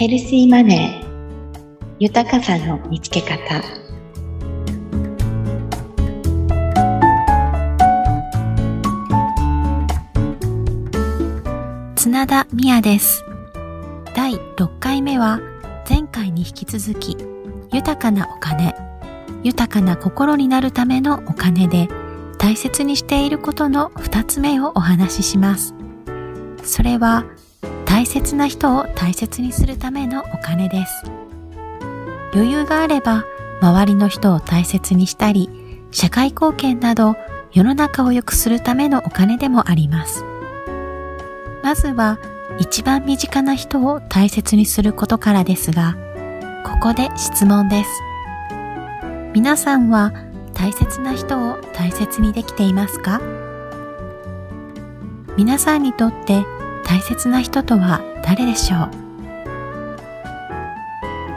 ヘルシーマネー。豊かさの見つけ方。綱田美也です。第6回目は前回に引き続き豊かなお金豊かな心になるためのお金で大切にしていることの2つ目をお話しします。それは大切な人を大切にするためのお金です。余裕があれば周りの人を大切にしたり、社会貢献など世の中を良くするためのお金でもあります。まずは一番身近な人を大切にすることからですが、ここで質問です。皆さんは大切な人を大切にできていますか？皆さんにとって大切な人とは誰でしょう？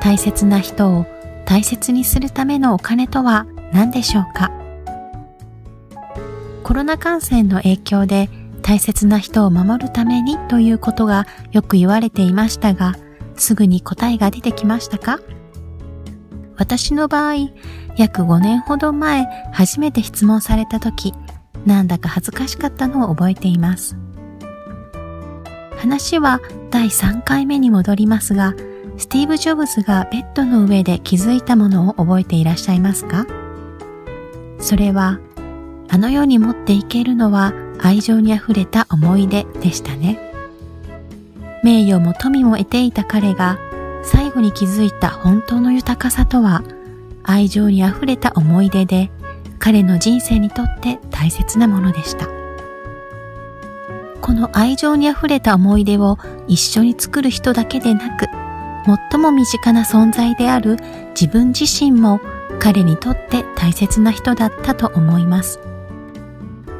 大切な人を大切にするためのお金とは何でしょうか？コロナ感染の影響で大切な人を守るためにということがよく言われていましたが、すぐに答えが出てきましたか？私の場合、約5年ほど前初めて質問された時、なんだか恥ずかしかったのを覚えています。話は第3回目に戻りますが、スティーブ・ジョブズがベッドの上で気づいたものを覚えていらっしゃいますか？それは、あの世に持っていけるのは愛情に溢れた思い出でしたね。名誉も富も得ていた彼が最後に気づいた本当の豊かさとは愛情に溢れた思い出で彼の人生にとって大切なものでした。この愛情に溢れた思い出を一緒に作る人だけでなく、最も身近な存在である自分自身も彼にとって大切な人だったと思います。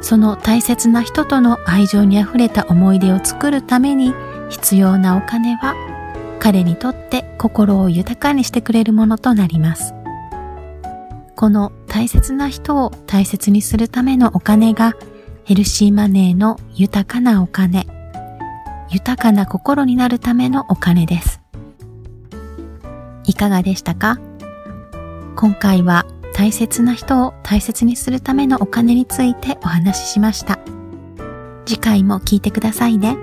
その大切な人との愛情に溢れた思い出を作るために必要なお金は彼にとって心を豊かにしてくれるものとなります。この大切な人を大切にするためのお金がヘルシーマネーの豊かなお金、豊かな心になるためのお金です。いかがでしたか？今回は大切な人を大切にするためのお金についてお話ししました。次回も聞いてくださいね。